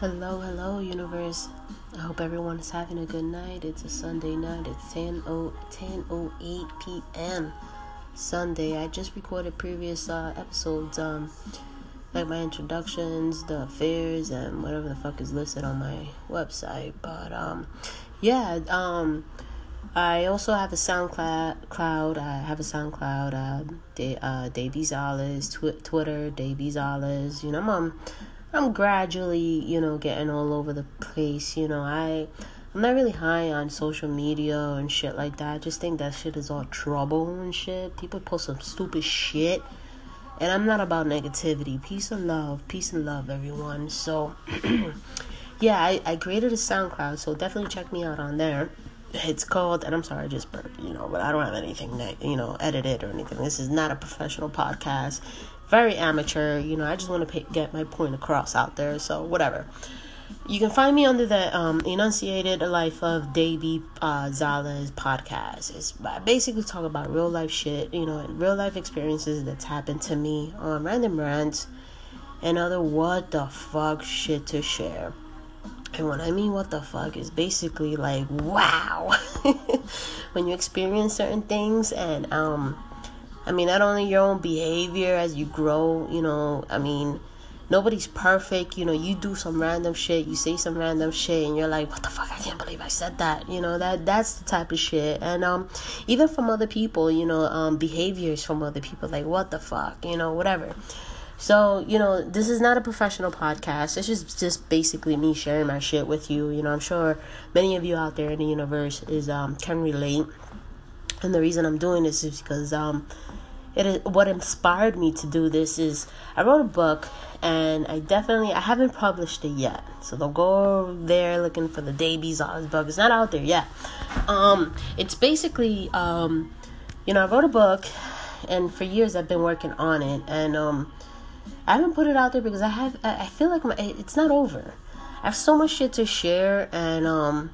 Hello, hello, universe. I hope everyone is having a good night. It's a Sunday night. It's 10 10 p.m. Sunday. I just recorded previous uh, episodes, um, like my introductions, the affairs, and whatever the fuck is listed on my website. But um, yeah, um, I also have a SoundCloud. Cloud. I have a SoundCloud. Uh, De- uh, Davey Zales, tw- Twitter, Davey Zales. You know, I'm. Um, I'm gradually, you know, getting all over the place. You know, I I'm not really high on social media and shit like that. I just think that shit is all trouble and shit. People post some stupid shit. And I'm not about negativity. Peace and love. Peace and love, everyone. So, yeah, I, I created a SoundCloud, so definitely check me out on there. It's called, and I'm sorry, I just burped, you know, but I don't have anything, you know, edited or anything. This is not a professional podcast very amateur. You know, I just want to pay, get my point across out there. So whatever. You can find me under the um, Enunciated Life of Davey uh, Zales podcast. It's I basically talk about real life shit, you know, and real life experiences that's happened to me on random rants and other what the fuck shit to share. And what I mean, what the fuck, is basically like, wow. when you experience certain things and, um, I mean, not only your own behavior as you grow, you know, I mean, nobody's perfect. You know, you do some random shit, you say some random shit, and you're like, what the fuck? I can't believe I said that. You know, that that's the type of shit. And um, even from other people, you know, um, behaviors from other people, like what the fuck, you know, whatever. So, you know, this is not a professional podcast. It's just just basically me sharing my shit with you. You know, I'm sure many of you out there in the universe is um can relate. And the reason I'm doing this is because um it is what inspired me to do this is I wrote a book and I definitely I haven't published it yet. So don't go there looking for the Davies this book. It's not out there yet. Um it's basically um you know, I wrote a book and for years I've been working on it and um I haven't put it out there because I have I feel like my, it's not over. I have so much shit to share and um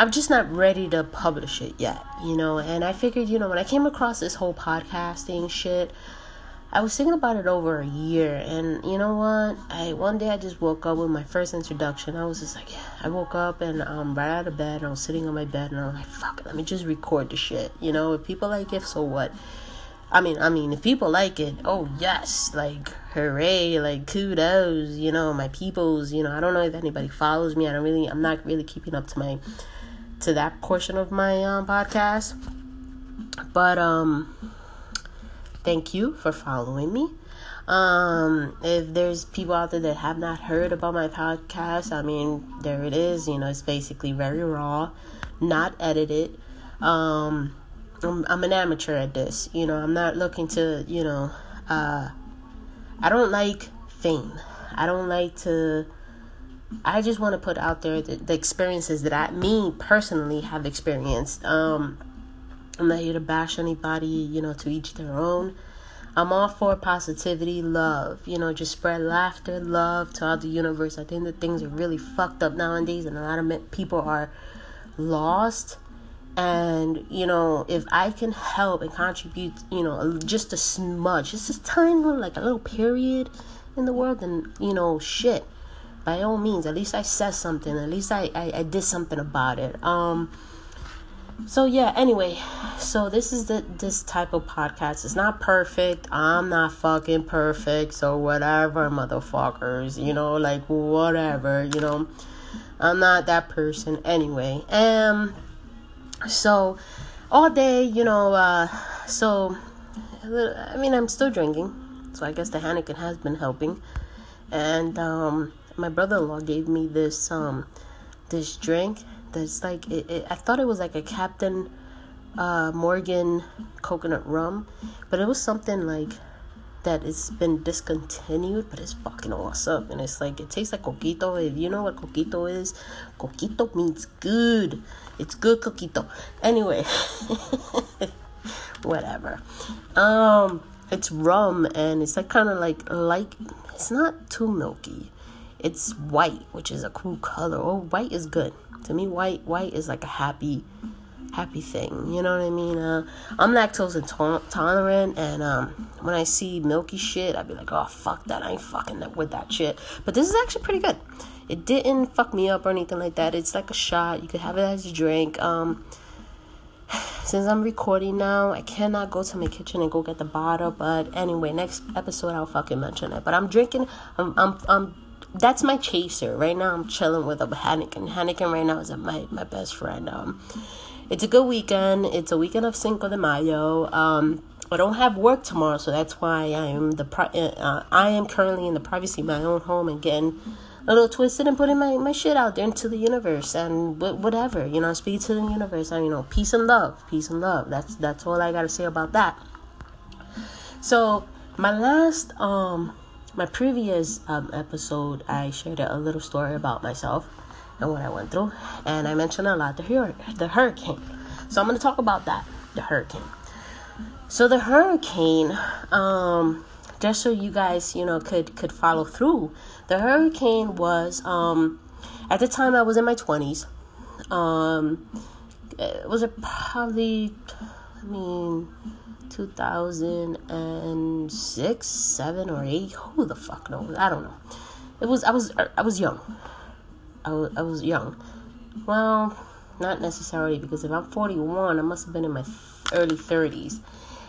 I'm just not ready to publish it yet, you know. And I figured, you know, when I came across this whole podcasting shit, I was thinking about it over a year. And you know what? I one day I just woke up with my first introduction. I was just like, yeah. I woke up and um right out of bed and I was sitting on my bed and I'm like, fuck it, let me just record the shit. You know, if people like it, so what? I mean, I mean, if people like it, oh yes, like hooray, like kudos, you know, my peoples, you know, I don't know if anybody follows me. I don't really, I'm not really keeping up to my to that portion of my um, podcast. But um, thank you for following me. Um, if there's people out there that have not heard about my podcast, I mean, there it is. You know, it's basically very raw, not edited. Um, I'm, I'm an amateur at this. You know, I'm not looking to, you know, uh, I don't like fame. I don't like to I just want to put out there the, the experiences that I, me personally, have experienced. Um, I'm not here to bash anybody, you know, to each their own. I'm all for positivity, love, you know, just spread laughter, love to all the universe. I think that things are really fucked up nowadays, and a lot of people are lost. And, you know, if I can help and contribute, you know, just a smudge, just a tiny little, like a little period in the world, then, you know, shit by all means at least i said something at least i i, I did something about it. Um so yeah anyway so this is the this type of podcast. It's not perfect. I'm not fucking perfect so whatever motherfuckers you know like whatever you know. I'm not that person anyway. Um so all day you know uh so i mean i'm still drinking so i guess the Heineken has been helping. And um my brother-in-law gave me this um this drink that's like it, it, I thought it was like a Captain uh, Morgan coconut rum, but it was something like that it's been discontinued, but it's fucking awesome. And it's like it tastes like coquito. If you know what coquito is, coquito means good. It's good coquito. Anyway, whatever. Um, it's rum and it's like kind of like like it's not too milky it's white, which is a cool color. Oh, white is good. To me, white white is like a happy happy thing. You know what I mean? Uh, I'm lactose intolerant, and um, when I see milky shit, I'd be like, oh fuck that, I ain't fucking with that shit. But this is actually pretty good. It didn't fuck me up or anything like that. It's like a shot. You could have it as a drink. Um, since I'm recording now, I cannot go to my kitchen and go get the bottle. But anyway, next episode I'll fucking mention it. But I'm drinking. I'm I'm I'm. That's my chaser right now. I'm chilling with a Heineken. Heineken right now is my my best friend. Um, it's a good weekend. It's a weekend of Cinco de Mayo. Um, I don't have work tomorrow, so that's why I am the pri- uh, I am currently in the privacy of my own home and getting a little twisted and putting my, my shit out there into the universe and whatever you know speak to the universe and you know peace and love peace and love that's that's all i gotta say about that so my last um my previous um episode i shared a little story about myself and what I went through. And I mentioned a lot the hur- the hurricane. So I'm going to talk about that, the hurricane. So the hurricane, um, just so you guys, you know, could could follow through. The hurricane was um, at the time I was in my 20s. Um, it was a probably, I mean, 2006, seven or eight. Who the fuck knows? I don't know. It was I was I was young. I was young. Well, not necessarily because if I'm 41, I must have been in my early 30s.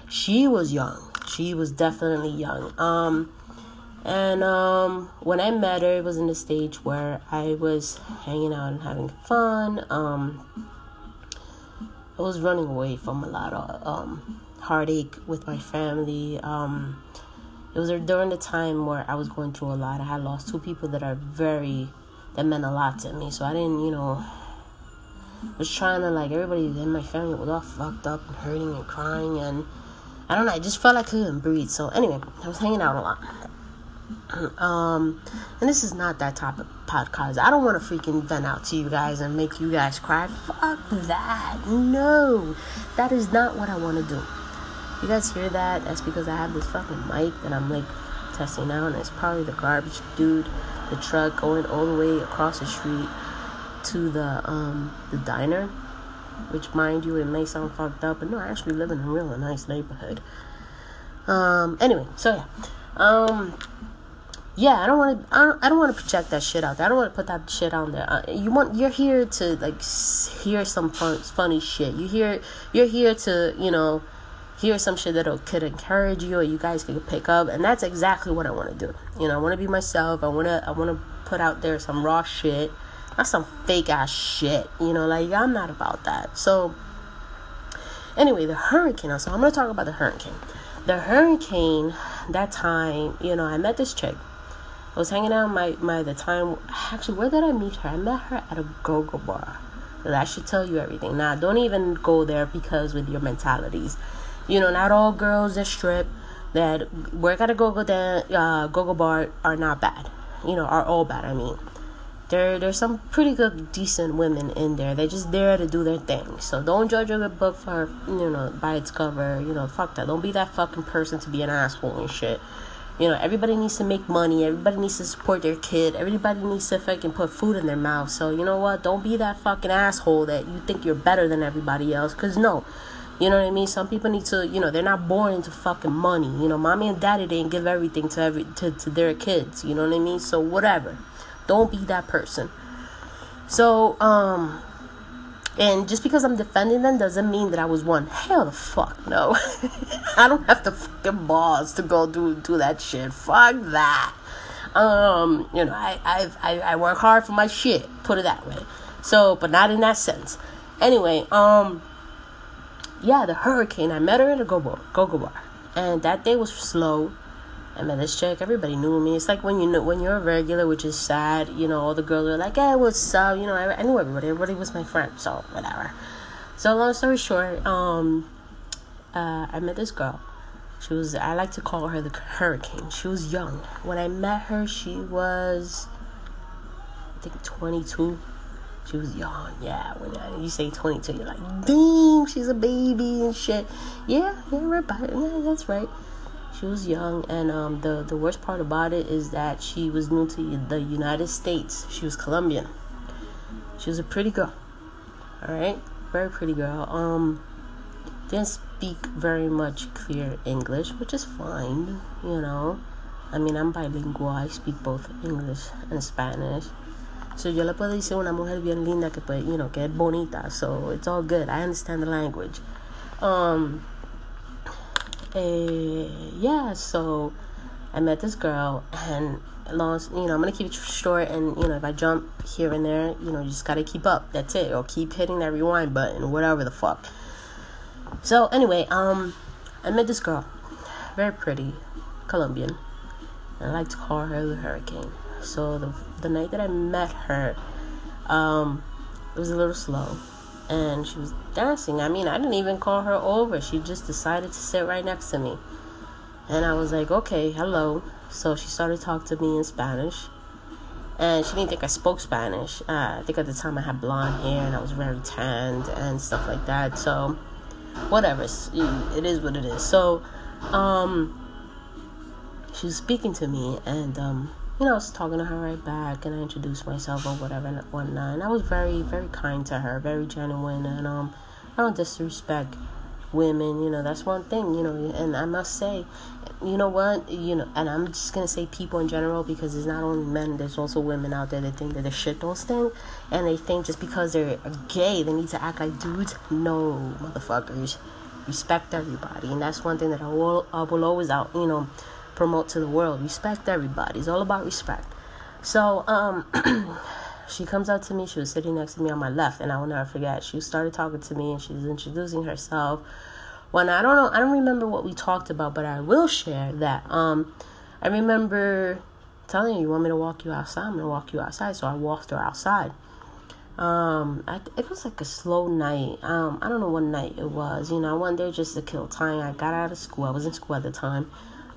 She was young. She was definitely young. Um, and um, when I met her, it was in the stage where I was hanging out and having fun. Um, I was running away from a lot of um, heartache with my family. Um, it was during the time where I was going through a lot. I had lost two people that are very that meant a lot to me. So I didn't, you know, was trying to like everybody in my family was all fucked up and hurting and crying and I don't know. I just felt like I couldn't breathe. So anyway, I was hanging out a lot. Um, and this is not that type of podcast. I don't want to freaking vent out to you guys and make you guys cry. Fuck that. No, that is not what I want to do. You guys hear that? That's because I have this fucking mic that I'm like testing out, and it's probably the garbage dude the truck going all the way across the street to the um the diner which mind you it may sound fucked up but no i actually live in a really nice neighborhood. Um anyway so yeah. Um yeah i don't want to I don't, I don't want to project that shit out there. I don't want to put that shit on there. Uh, you want you're here to like hear some fun, funny shit. You hear you're here to you know here's some shit that could encourage you or you guys could pick up and that's exactly what i want to do. You know i want to be myself. I want to i want to put out there some raw shit not some fake ass shit you know like i'm not about that. So anyway the hurricane so i'm gonna talk about the hurricane. The hurricane that time you know i met this chick. I was hanging out my my the time actually where did i meet her? I met her at a go-go bar. That should tell you everything. Now don't even go there because with your mentalities you know, not all girls that strip that work at a go-go dan- uh, go-go bar are not bad. You know, are all bad. I mean, there there's some pretty good, decent women in there. They're just there to do their thing. So don't judge a book for you know by its cover. You know, fuck that. Don't be that fucking person to be an asshole and shit. You know, everybody needs to make money. Everybody needs to support their kid. Everybody needs to fucking put food in their mouth. So you know what? Don't be that fucking asshole that you think you're better than everybody else. Cause no, you know what I mean? Some people need to, you know, they're not born into fucking money. You know, mommy and daddy didn't give everything to every to, to their kids. You know what I mean? So whatever. Don't be that person. So, um and just because I'm defending them doesn't mean that I was one. Hell the fuck no. I don't have the fucking balls to go do do that shit. Fuck that. Um, you know, I I've, I I work hard for my shit. Put it that way. So, but not in that sense. Anyway, um yeah, the hurricane. I met her in a go-go go-go bar, and that day was slow. I met this chick. Everybody knew me. It's like when you know when you're a regular, which is sad. You know, all the girls are like, "Hey, what's up?" You know, I, I knew everybody. Everybody was my friend, so whatever. So long story short, um, uh, I met this girl. She was. I like to call her the hurricane. She was young. When I met her, she was, I think, 22 she was young, yeah. When you say 22, you're like, damn, she's a baby and shit. Yeah, yeah, right. Yeah, that's right. She was young, and um, the the worst part about it is that she was new to the United States. She was Colombian. She was a pretty girl. All right. very pretty girl. Um, didn't speak very much clear English, which is fine, you know. I mean, I'm bilingual. I speak both English and Spanish. So yo le puedo decir una mujer bien linda que pues, you know, que es bonita. So it's all good. I understand the language. Um, eh, yeah, so I met this girl and long you know, I'm gonna keep it short and you know, if I jump here and there, you know, you just gotta keep up. That's it. Or keep hitting that rewind button, whatever the fuck. So anyway, um I met this girl. Very pretty, Colombian. I like to call her the hurricane. So the the night that I met her, um, it was a little slow. And she was dancing. I mean, I didn't even call her over. She just decided to sit right next to me. And I was like, okay, hello. So she started talking to me in Spanish. And she didn't think I spoke Spanish. Uh, I think at the time I had blonde hair and I was very tanned and stuff like that. So, whatever. It is what it is. So, um, she was speaking to me and, um, you know, I was talking to her right back and I introduced myself or whatever and whatnot. And I was very, very kind to her, very genuine. And, um, I don't disrespect women, you know, that's one thing, you know, and I must say, you know what, you know, and I'm just gonna say people in general because it's not only men, there's also women out there that think that the shit don't stink, and they think just because they're gay, they need to act like dudes. No, motherfuckers, respect everybody, and that's one thing that I will, I will always out, you know, promote to the world. Respect everybody. It's all about respect. So, um. she comes up to me. She was sitting next to me on my left, and I will never forget. She started talking to me, and she was introducing herself. When I don't know, I don't remember what we talked about, but I will share that. Um, I remember telling her, "You want me to walk you outside? I'm gonna walk you outside." So I walked her outside. Um, I, it was like a slow night. Um, I don't know what night it was. You know, I went there just to kill time. I got out of school. I was in school at the time,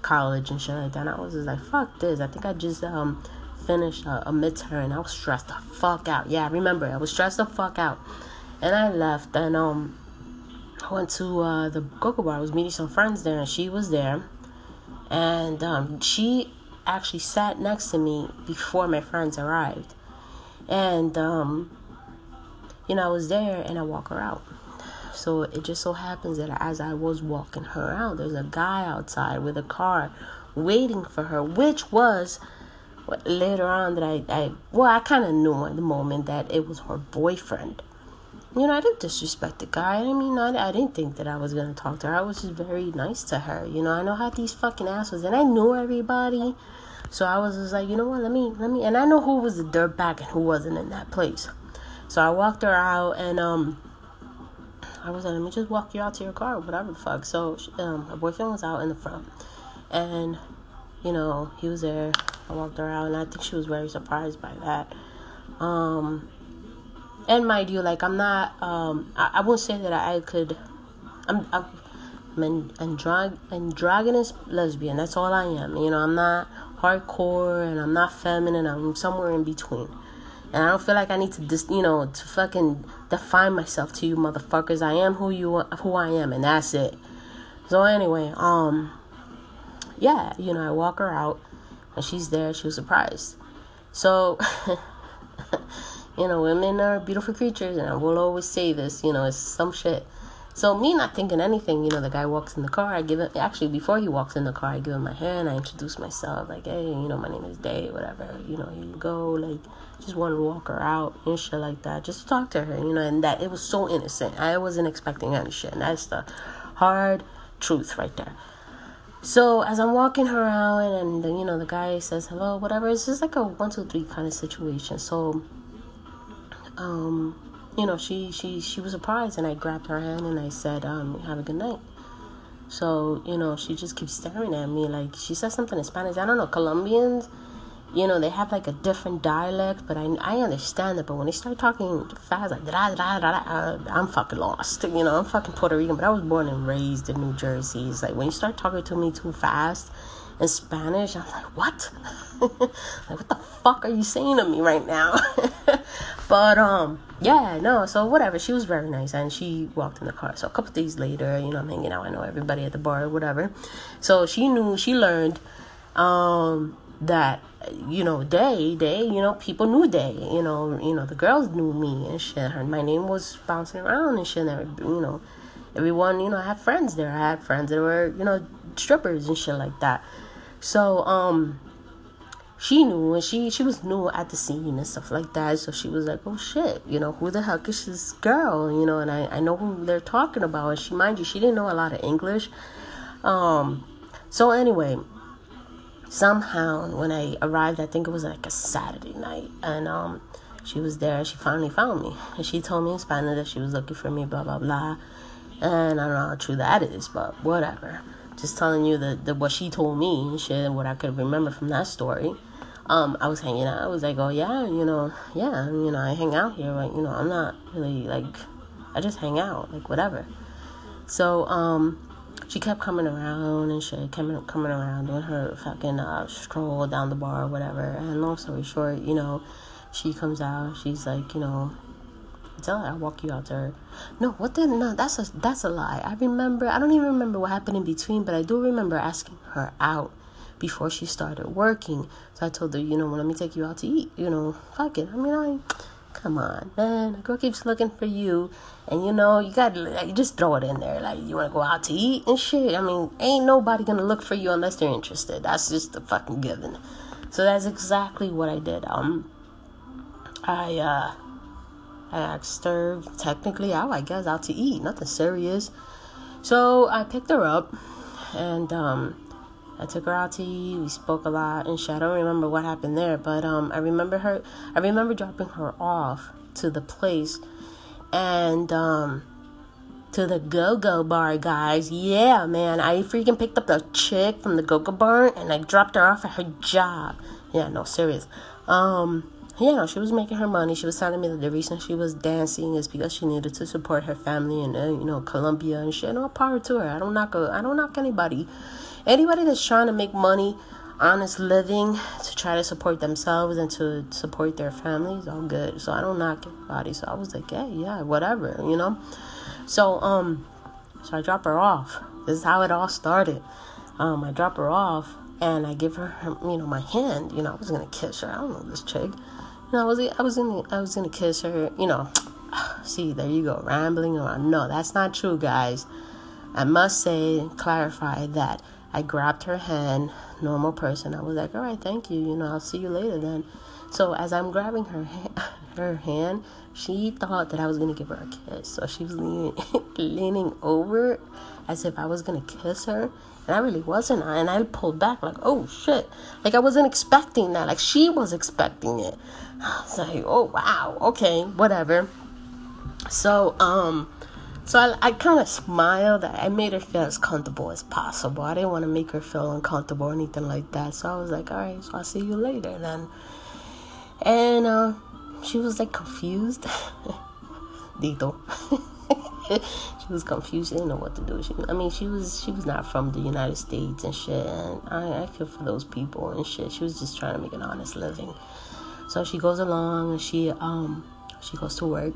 college and shit like that. And I was just like, "Fuck this!" I think I just um finished a, a midterm. I was stressed the fuck out. Yeah, I remember. I was stressed the fuck out. And I left and um I went to uh, the Coco Bar. I was meeting some friends there and she was there. And um, she actually sat next to me before my friends arrived. And um you know, I was there and I walk her out. So it just so happens that as I was walking her out, there's a guy outside with a car waiting for her, which was later on that I, I well, I kind of knew at the moment that it was her boyfriend. You know, I didn't disrespect the guy. I mean, I, I didn't think that I was gonna talk to her. I was just very nice to her. You know, I know how these fucking assholes, and I knew everybody, so I was just like, you know what? Let me, let me, and I know who was the dirtbag and who wasn't in that place. So I walked her out, and um, I was like, let me just walk you out to your car, whatever the fuck. So um, her boyfriend was out in the front, and you know, he was there. I walked her out, and I think she was very surprised by that. Um, and mind you, like I'm not, um, I, I won't say that I could. I'm, I'm, an androg- androgynous lesbian. That's all I am. You know, I'm not hardcore and I'm not feminine. I'm somewhere in between. And I don't feel like I need to just, you know, to fucking define myself to you motherfuckers. I am who you are, who I am and that's it. So anyway, um yeah, you know, I walk her out and she's there. She was surprised. So, you know, women are beautiful creatures, and I will always say this, you know, it's some shit. So, me not thinking anything, you know, the guy walks in the car. I give him, actually, before he walks in the car, I give him my hand. I introduce myself, like, hey, you know, my name is Day, whatever. You know, here you go. Like, just want to walk her out and shit like that. Just talk to her, you know, and that it was so innocent. I wasn't expecting any shit. And that's the hard truth right there. So as I'm walking her out, and, and you know the guy says hello, whatever. It's just like a one, two, three kind of situation. So, um, you know, she she she was surprised, and I grabbed her hand and I said, um, "Have a good night." So you know, she just keeps staring at me like she said something in Spanish. I don't know Colombians you know, they have like a different dialect, but I, I understand it. But when they start talking fast, like, da, da, da, da, I'm fucking lost. You know, I'm fucking Puerto Rican, but I was born and raised in New Jersey. It's like when you start talking to me too fast in Spanish, I'm like, what? like, what the fuck are you saying to me right now? but, um, yeah, no, so whatever. She was very nice and she walked in the car. So a couple days later, you know, I'm hanging out. I know everybody at the bar, or whatever. So she knew, she learned, um, that you know day day you know people knew day you know you know the girls knew me and shit her my name was bouncing around and shit and you know everyone you know i had friends there i had friends that were you know strippers and shit like that so um she knew and she she was new at the scene and stuff like that so she was like oh shit you know who the heck is this girl you know and i i know who they're talking about and she mind you she didn't know a lot of english um so anyway somehow when I arrived, I think it was like a Saturday night, and um, she was there. and She finally found me, and she told me in Spanish that she was looking for me. Blah blah blah, and I don't know how true that is, but whatever. Just telling you the, the what she told me and shit, what I could remember from that story. Um, I was hanging out. I was like, oh yeah, you know, yeah, you know, I hang out here. Like, you know, I'm not really like, I just hang out, like whatever. So um, she kept coming around and shit, coming coming around doing her fucking uh, stroll down the bar or whatever. And long story short, you know, she comes out. She's like, you know, I'll walk you out to her. No, what the no? That's a that's a lie. I remember. I don't even remember what happened in between, but I do remember asking her out before she started working. So I told her, you know, well, let me take you out to eat. You know, fuck it. I mean, I Come on, man. A girl keeps looking for you, and you know you got like, you just throw it in there. Like you want to go out to eat and shit. I mean, ain't nobody gonna look for you unless they're interested. That's just the fucking given. So that's exactly what I did. Um, I uh, I asked her technically out, I guess, out to eat. Nothing serious. So I picked her up, and um, I took her out to eat. We spoke a lot and shit. I don't remember what happened there, but um, I remember her. I remember dropping her off to the place, and um, to the Go Go Bar, guys. Yeah, man, I freaking picked up the chick from the Go Go Bar, and I dropped her off at her job. Yeah, no, serious. Um, yeah, she was making her money. She was telling me that the reason she was dancing is because she needed to support her family and uh, you know Colombia and shit. No power to her. I don't knock. I don't knock anybody. Anybody that's trying to make money, honest living, to try to support themselves and to support their families, all good. So I don't knock anybody. So I was like, hey, yeah, whatever, you know. So um, so I drop her off. This is how it all started. Um, I drop her off and I give her, her, you know, my hand. You know, I was gonna kiss her. I don't know this chick. Know, I was, I was gonna, I was gonna kiss her. You know, see, there you go, rambling around. No, that's not true, guys. I must say, clarify that I grabbed her hand, normal person. I was like, all right, thank you. You know, I'll see you later then. So as I'm grabbing her her hand, she thought that I was gonna give her a kiss. So she was leaning leaning over as if I was gonna kiss her. And I really wasn't. And I pulled back like, oh shit. Like I wasn't expecting that. Like she was expecting it. I was like, oh wow, okay, whatever. So, um, so I, I kind of smiled. I made her feel as comfortable as possible. I didn't want to make her feel uncomfortable or anything like that. So I was like, all right, so I'll see you later then. And uh, she was like confused. Dito. she was confused. She didn't know what to do. She, I mean, she was she was not from the United States and shit. And I, I feel for those people and shit. She was just trying to make an honest living. So she goes along and she um she goes to work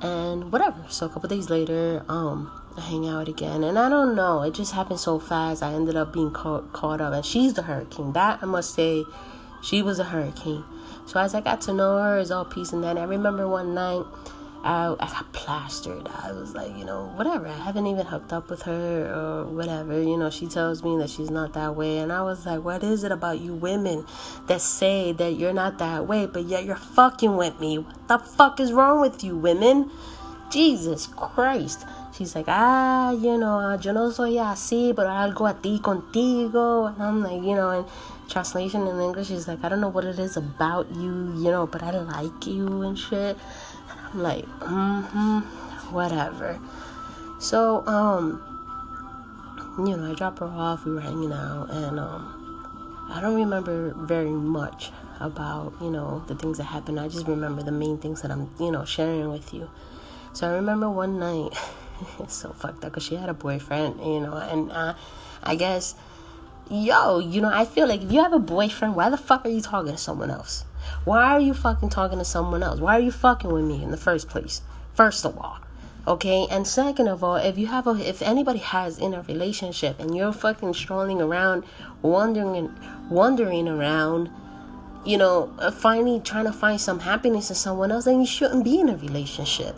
and whatever. So a couple days later, um, I hang out again, and I don't know. It just happened so fast. I ended up being caught caught up, and she's the hurricane. That I must say, she was a hurricane. So as I got to know her, it's all peace and that. I remember one night I, I got plastered. I was like, you know, whatever. I haven't even hooked up with her or whatever. You know, she tells me that she's not that way. And I was like, what is it about you women that say that you're not that way, but yet you're fucking with me? What the fuck is wrong with you, women? Jesus Christ. She's like, ah, you know, yo no soy así, pero algo a ti contigo. And I'm like, you know, and translation in English is like, I don't know what it is about you, you know, but I like you and shit. Like, mm-hmm, whatever. So, um, you know, I dropped her off, we were hanging out, and, um, I don't remember very much about, you know, the things that happened. I just remember the main things that I'm, you know, sharing with you. So I remember one night, so fucked up because she had a boyfriend, you know, and uh, I guess, yo, you know, I feel like if you have a boyfriend, why the fuck are you talking to someone else? Why are you fucking talking to someone else? Why are you fucking with me in the first place? First of all, Okay, and second of all, if you have a, if anybody has in a relationship and you're fucking strolling around, wandering, wandering around, you know, uh, finally trying to find some happiness in someone else, then you shouldn't be in a relationship.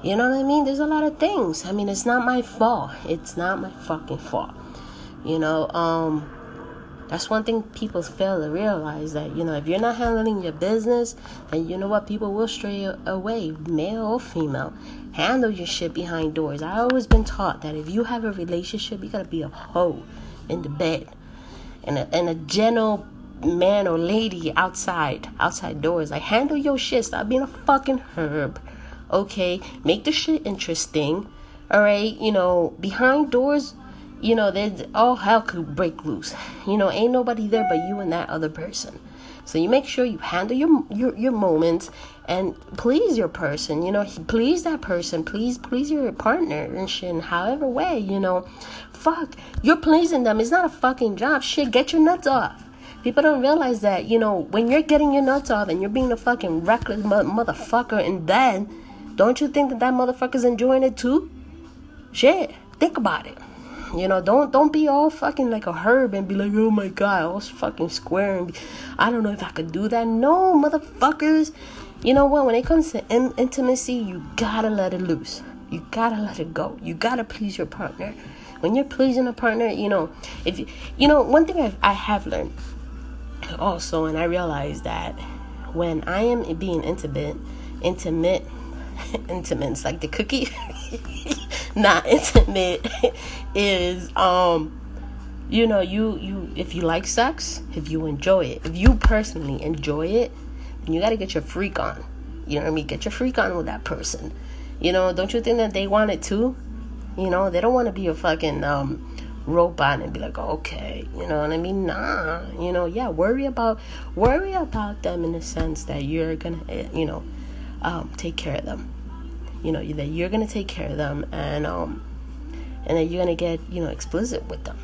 You know what I mean? There's a lot of things. I mean, it's not my fault. It's not my fucking fault. You know, um, that's one thing people fail to realize that, you know, if you're not handling your business, then you know what? People will stray away, male or female. Handle your shit behind doors. I always been taught that if you have a relationship, you gotta be a hoe in the bed. And a, and a gentle man or lady outside, outside doors. Like, handle your shit. Stop being a fucking herb. Okay? Make the shit interesting. Alright? You know, behind doors, you know, there's all hell could break loose. You know, ain't nobody there but you and that other person. So you make sure you handle your your, your moments and please your person. You know, please that person. Please please your partner and shit. In however way, you know, fuck, you're pleasing them. It's not a fucking job. Shit, get your nuts off. People don't realize that, you know, when you're getting your nuts off and you're being a fucking reckless mo- motherfucker and then don't you think that that motherfucker's enjoying it too? Shit, think about it. You know, don't don't be all fucking like a herb and be like, oh my god, all fucking square and be, I don't know if I could do that. No, motherfuckers. You know what? When it comes to in- intimacy, you gotta let it loose. You gotta let it go. You gotta please your partner. When you're pleasing a partner, you know, if you, you know, one thing I've, I have learned also, and I realized that when I am being intimate, intimate, intimate, like the cookie. not intimate is um you know you you if you like sex if you enjoy it if you personally enjoy it then you got to get your freak on. You know what i mean? Get your freak on with that person. You know don't you think that they want it too? You know they don't want to be a fucking um robot and be like okay you know what i mean? Nah you know yeah worry about worry about them in the sense that you're gonna eh, you know um, take care of them you know that you're gonna take care of them and um and that you're gonna get you know explicit with them.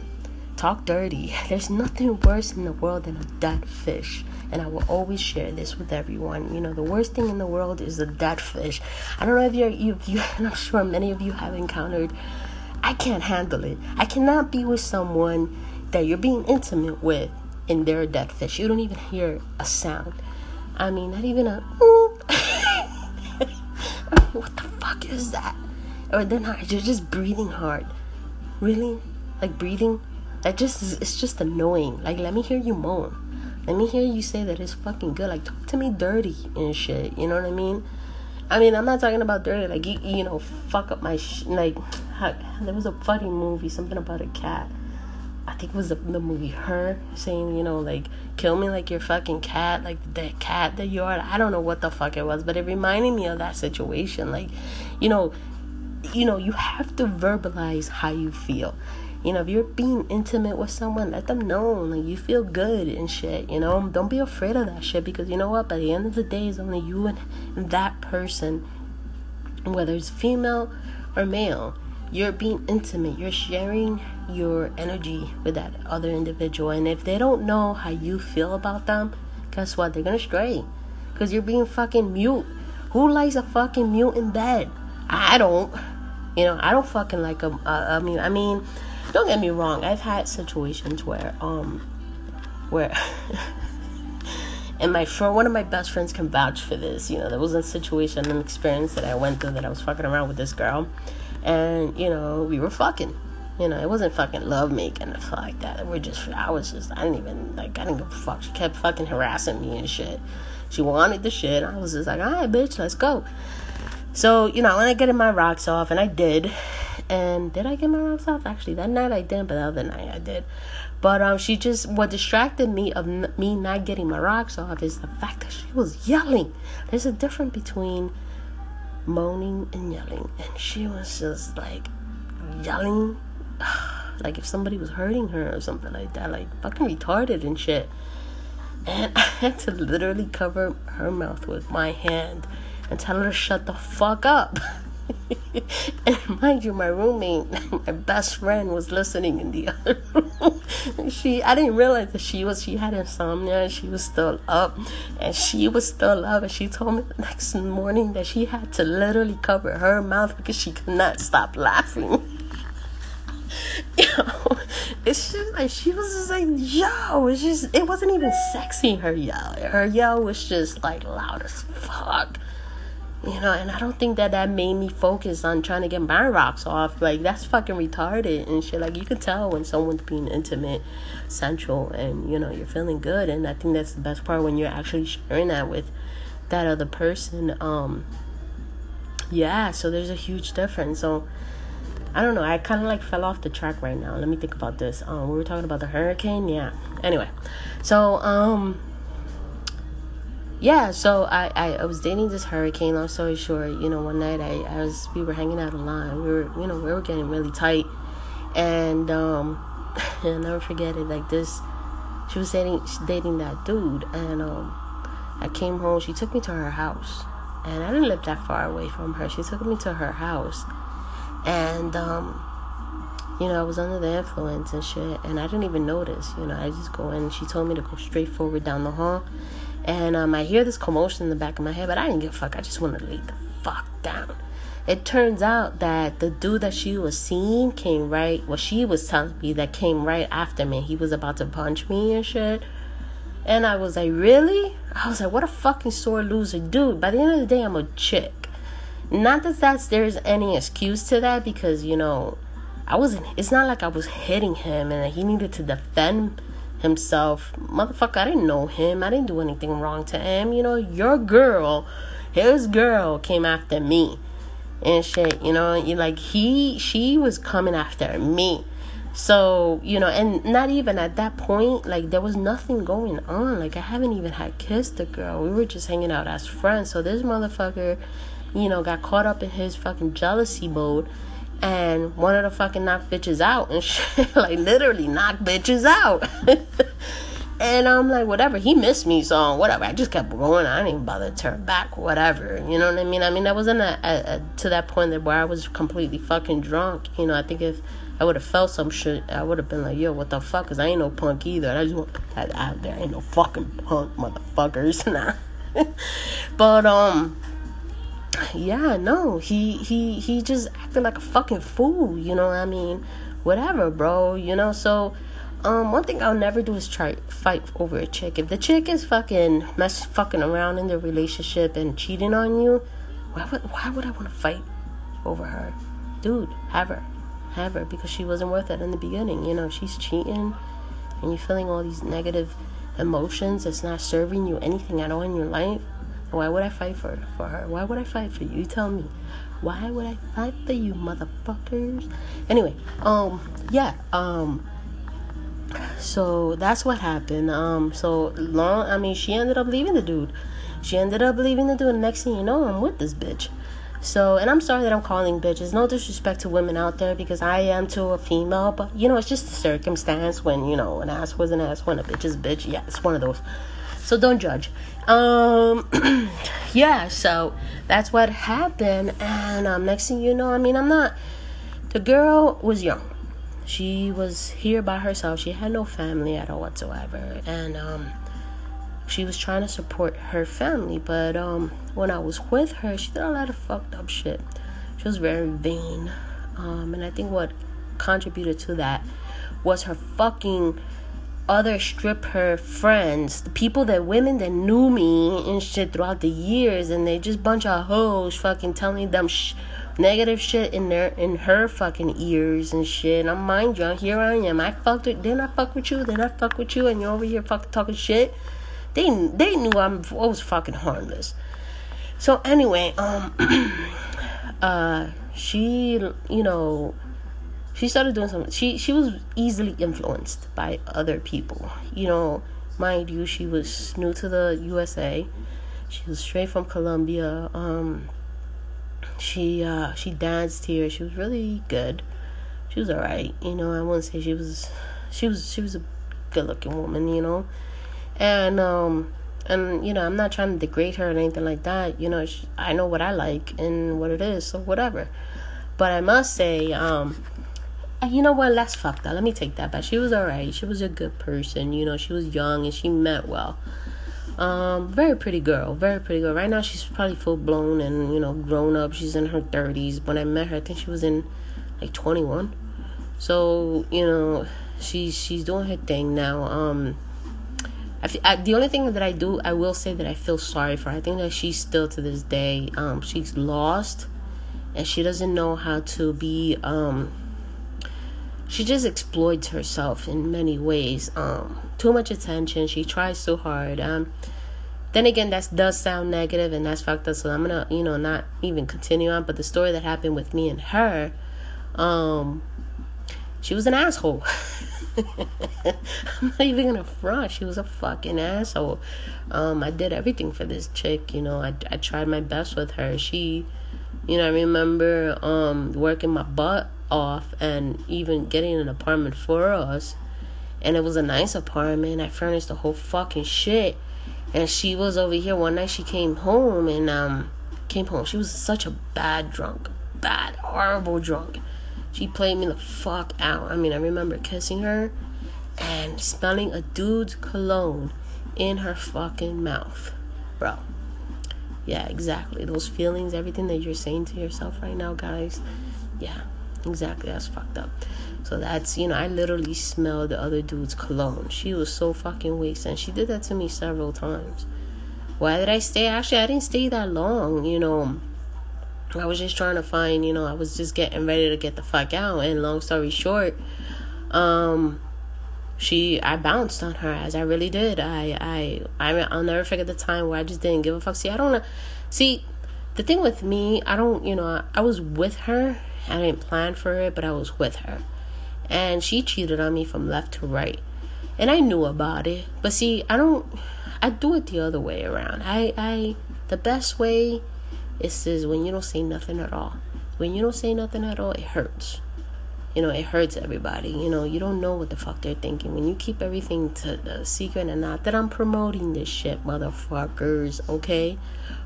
Talk dirty. There's nothing worse in the world than a dead fish. And i will always share this with everyone. You know the worst thing in the world is a dead fish. I don't know if you're you, you i'm sure many of you have encountered. I can't handle it. I cannot be with someone that you're being intimate with and they're a dead fish. You don't even hear a sound. I mean not even a what the fuck is that? Oh, or they're not, you're just breathing hard. Really? Like breathing? That just it's just annoying. Like, let me hear you moan. Let me hear you say that it's fucking good. Like, talk to me dirty and shit. You know what I mean? I mean, I'm not talking about dirty. Like, you, you know, fuck up my sh- like. There was a funny movie, something about a cat I think it was the, the movie Her saying, you know, like kill me like your fucking cat, like that cat that you are. I don't know what the fuck it was, but it reminded me of that situation. Like, you know, you know, you have to verbalize how you feel. You know, if you're being intimate with someone, let them know like you feel good and shit. You know, don't be afraid of that shit because you know what? By the end of the day, it's only you and that person, whether it's female or male. You're being intimate. You're sharing your energy with that other individual. And if they don't know how you feel about them, guess what? They're gonna stray. Because you're being fucking mute. Who likes a fucking mute in bed? I don't. You know, I don't fucking like a. Uh, I mean, I mean, don't get me wrong. I've had situations where, um, where, and my friend, one of my best friends can vouch for this. You know, there was a situation, an experience that I went through that I was fucking around with this girl, and you know, we were fucking you know, it wasn't fucking love making and stuff like that. We're just, I was just, I didn't even, like, I didn't give a fuck. She kept fucking harassing me and shit. She wanted the shit. I was just like, all right, bitch, let's go. So, you know, when I get my rocks off, and I did. And did I get my rocks off? Actually, that night I didn't, but the other night I did. But um, she just, what distracted me of me not getting my rocks off is the fact that she was yelling. There's a difference between moaning and yelling. And she was just like yelling like if somebody was hurting her or something like that, like fucking retarded and shit. And I had to literally cover her mouth with my hand and tell her to shut the fuck up. and mind you, my roommate, my best friend, was listening in the other room. she, I didn't realize that she was, she had insomnia. And she was still up, and she was still up. And she told me the next morning that she had to literally cover her mouth because she could not stop laughing. you know, it's just like she was just like, yo, it's just, it wasn't even sexy. Her yell, her yell was just like loud as fuck you know, and I don't think that that made me focus on trying to get my rocks off. Like, that's fucking retarded and shit. Like, you can tell when someone's being intimate, sensual, and, you know, you're feeling good. And I think that's the best part when you're actually sharing that with that other person. Um, yeah, so there's a huge difference. So, I don't know. I kind of like fell off the track right now. Let me think about this. Um, we were talking about the hurricane. Yeah. Anyway, so, um, yeah, so I, I, I was dating this hurricane. Long story short, you know, one night I, I was we were hanging out a lot. We were you know we were getting really tight, and um, I'll never forget it. Like this, she was dating dating that dude, and um, I came home. She took me to her house, and I didn't live that far away from her. She took me to her house, and um, you know, I was under the influence and shit, and I didn't even notice. You know, I just go in. She told me to go straight forward down the hall and um, I hear this commotion in the back of my head, but I didn't give a fuck. I just wanted to lay the fuck down. It turns out that the dude that she was seeing came right, well, she was telling me that came right after me. He was about to punch me and shit. And I was like, really? I was like, what a fucking sore loser. Dude, by the end of the day, I'm a chick. Not that that's, there's any excuse to that because, you know, I wasn't, it's not like I was hitting him and he needed to defend himself. Motherfucker, I didn't know him. I didn't do anything wrong to him. You know, your girl, his girl came after me and shit, you know, like he she was coming after me. So, you know, and not even at that point, like there was nothing going on. Like I haven't even had kissed the girl. We were just hanging out as friends. So this motherfucker, you know, got caught up in his fucking jealousy mode and wanted to fucking knock bitches out and shit. like literally knock bitches out. and I'm like, whatever. He missed me, so whatever. I just kept going. I didn't even bother to turn back. Whatever. You know what I mean? I mean, I wasn't a, a, a, to that point that where I was completely fucking drunk. You know, I think if I would have felt some shit, I would have been like, yo, what the fuck? Cause I ain't no punk either. I just want to put that out there. I ain't no fucking punk motherfuckers. Nah. but um yeah, no, he he he just acted like a fucking fool, you know. I mean, whatever, bro, you know. So, um, one thing I'll never do is try fight over a chick. If the chick is fucking mess fucking around in the relationship and cheating on you, why would why would I want to fight over her, dude? Have her, have her, because she wasn't worth it in the beginning. You know, she's cheating, and you're feeling all these negative emotions. It's not serving you anything at all in your life why would I fight for for her? Why would I fight for you? You tell me. Why would I fight for you, motherfuckers? Anyway, um, yeah, um, so that's what happened. Um, so long. I mean, she ended up leaving the dude. She ended up leaving the dude. Next thing you know, I'm with this bitch. So, and I'm sorry that I'm calling bitches. No disrespect to women out there because I am to a female, but you know, it's just a circumstance when you know an ass was an ass, when a bitch is bitch. Yeah, it's one of those. So don't judge. Um, yeah, so that's what happened. And um, next thing you know, I mean, I'm not. The girl was young. She was here by herself. She had no family at all whatsoever. And um, she was trying to support her family. But um, when I was with her, she did a lot of fucked up shit. She was very vain. Um, and I think what contributed to that was her fucking other stripper friends, the people that women that knew me and shit throughout the years, and they just bunch of hoes fucking telling them sh- negative shit in their in her fucking ears and shit. And I'm mind you, here I am. I fucked with, then I fuck with you, then I fuck with you, and you're over here fucking talking shit. They they knew I'm I was fucking harmless. So anyway, um, uh, she you know she started doing something. She she was easily influenced by other people. You know, mind you, she was new to the USA. She was straight from Colombia. Um, she uh, she danced here. She was really good. She was alright. You know, I wouldn't say she was. She was she was a good looking woman. You know, and um, and you know i'm not trying to degrade her or anything like that you know i know what i like and what it is so whatever but i must say um you know what? Let's fuck that let me take that back. She was all right she was a good person you know. She was young and she meant well. Um very pretty girl. Very pretty girl. Right now she's probably full blown and you know grown up. She's in her 30s when i met her i think she was in like 21 so you know she's she's doing her thing now. Um I, I, the only thing that I do, I will say that I feel sorry for her. I think that she's still to this day, um, she's lost, and she doesn't know how to be. Um, she just exploits herself in many ways. Um, too much attention. She tries so hard. Um, then again, that does sound negative, and that's fucked up. So I'm gonna, you know, not even continue on. But the story that happened with me and her, um, she was an asshole. I'm not even gonna front. She was a fucking asshole. Um, I did everything for this chick. You know, I I tried my best with her. She, you know, I remember um working my butt off and even getting an apartment for us. And it was a nice apartment. I furnished the whole fucking shit. And she was over here one night. She came home and um came home. She was such a bad drunk, bad, horrible drunk she played me the fuck out. I mean, I remember kissing her and smelling a dude's cologne in her fucking mouth. Bro. Yeah, exactly. Those feelings, everything that you're saying to yourself right now, guys. Yeah, exactly. That's fucked up. So that's, you know, I literally smelled the other dude's cologne. She was so fucking wasted. And she did that to me several times. Why did I stay? Actually, I didn't stay that long, you know. I was just trying to find, you know, I was just getting ready to get the fuck out. And long story short, um, she, I bounced on her as I really did. I, I, I, I'll never forget the time where I just didn't give a fuck. See, I don't. See, the thing with me, I don't, you know, I, I was with her. I didn't plan for it, but I was with her. And she cheated on me from left to right. And I knew about it. But see, I don't, I do it the other way around. I, I, the best way is says when you don't say nothing at all. When you don't say nothing at all, it hurts. You know, it hurts everybody. You know, you don't know what the fuck they're thinking. When you keep everything to the secret and not that I'm promoting this shit, motherfuckers, okay?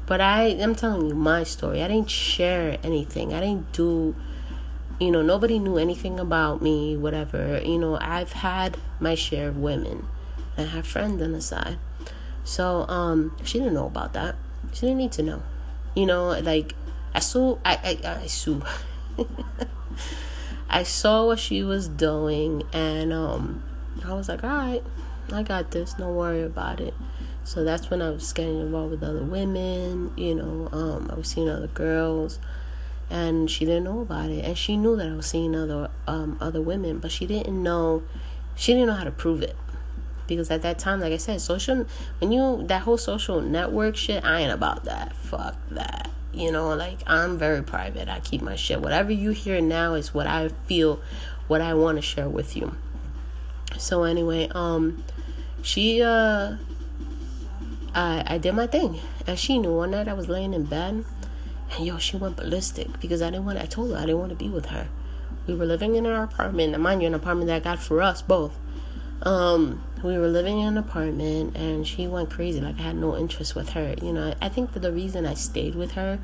But I am telling you my story. I didn't share anything. I didn't do you know, nobody knew anything about me, whatever. You know, I've had my share of women. I have friends on the side. So, um, she didn't know about that. She didn't need to know. You know, like I saw I I, I saw I saw what she was doing and um I was like, Alright, I got this, don't worry about it. So that's when I was getting involved with other women, you know, um, I was seeing other girls and she didn't know about it. And she knew that I was seeing other um other women, but she didn't know she didn't know how to prove it. Because at that time like i said social when you that whole social network shit i ain't about that. Fuck that. You know like i'm very private. I keep my shit. Whatever you hear now is what i feel what i want to share with you. So anyway um she uh i i did my thing. And she knew one night i was laying in bed and yo she went ballistic because i didn't want i told her i didn't want to be with her. We were living in our apartment and mind you an apartment that i got for us both. Um we were living in an apartment and she went crazy like i had no interest with her you know? I think that the reason i stayed with her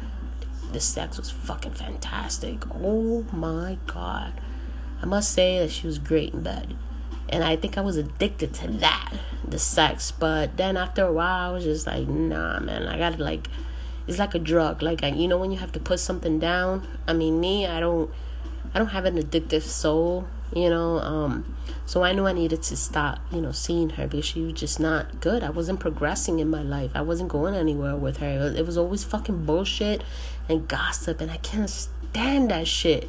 the sex was fucking fantastic. Oh my god. I must say that she was great in bed and i think i was addicted to that the sex. But then after a while i was just like nah man i gotta like it's like a drug. Like I, you know when you have to put something down? I mean me i don't i don't have an addictive soul you know um so i knew i needed to stop you know seeing her because she was just not good. I wasn't progressing in my life. I wasn't going anywhere with her. It was always fucking bullshit and gossip and i can't stand that shit.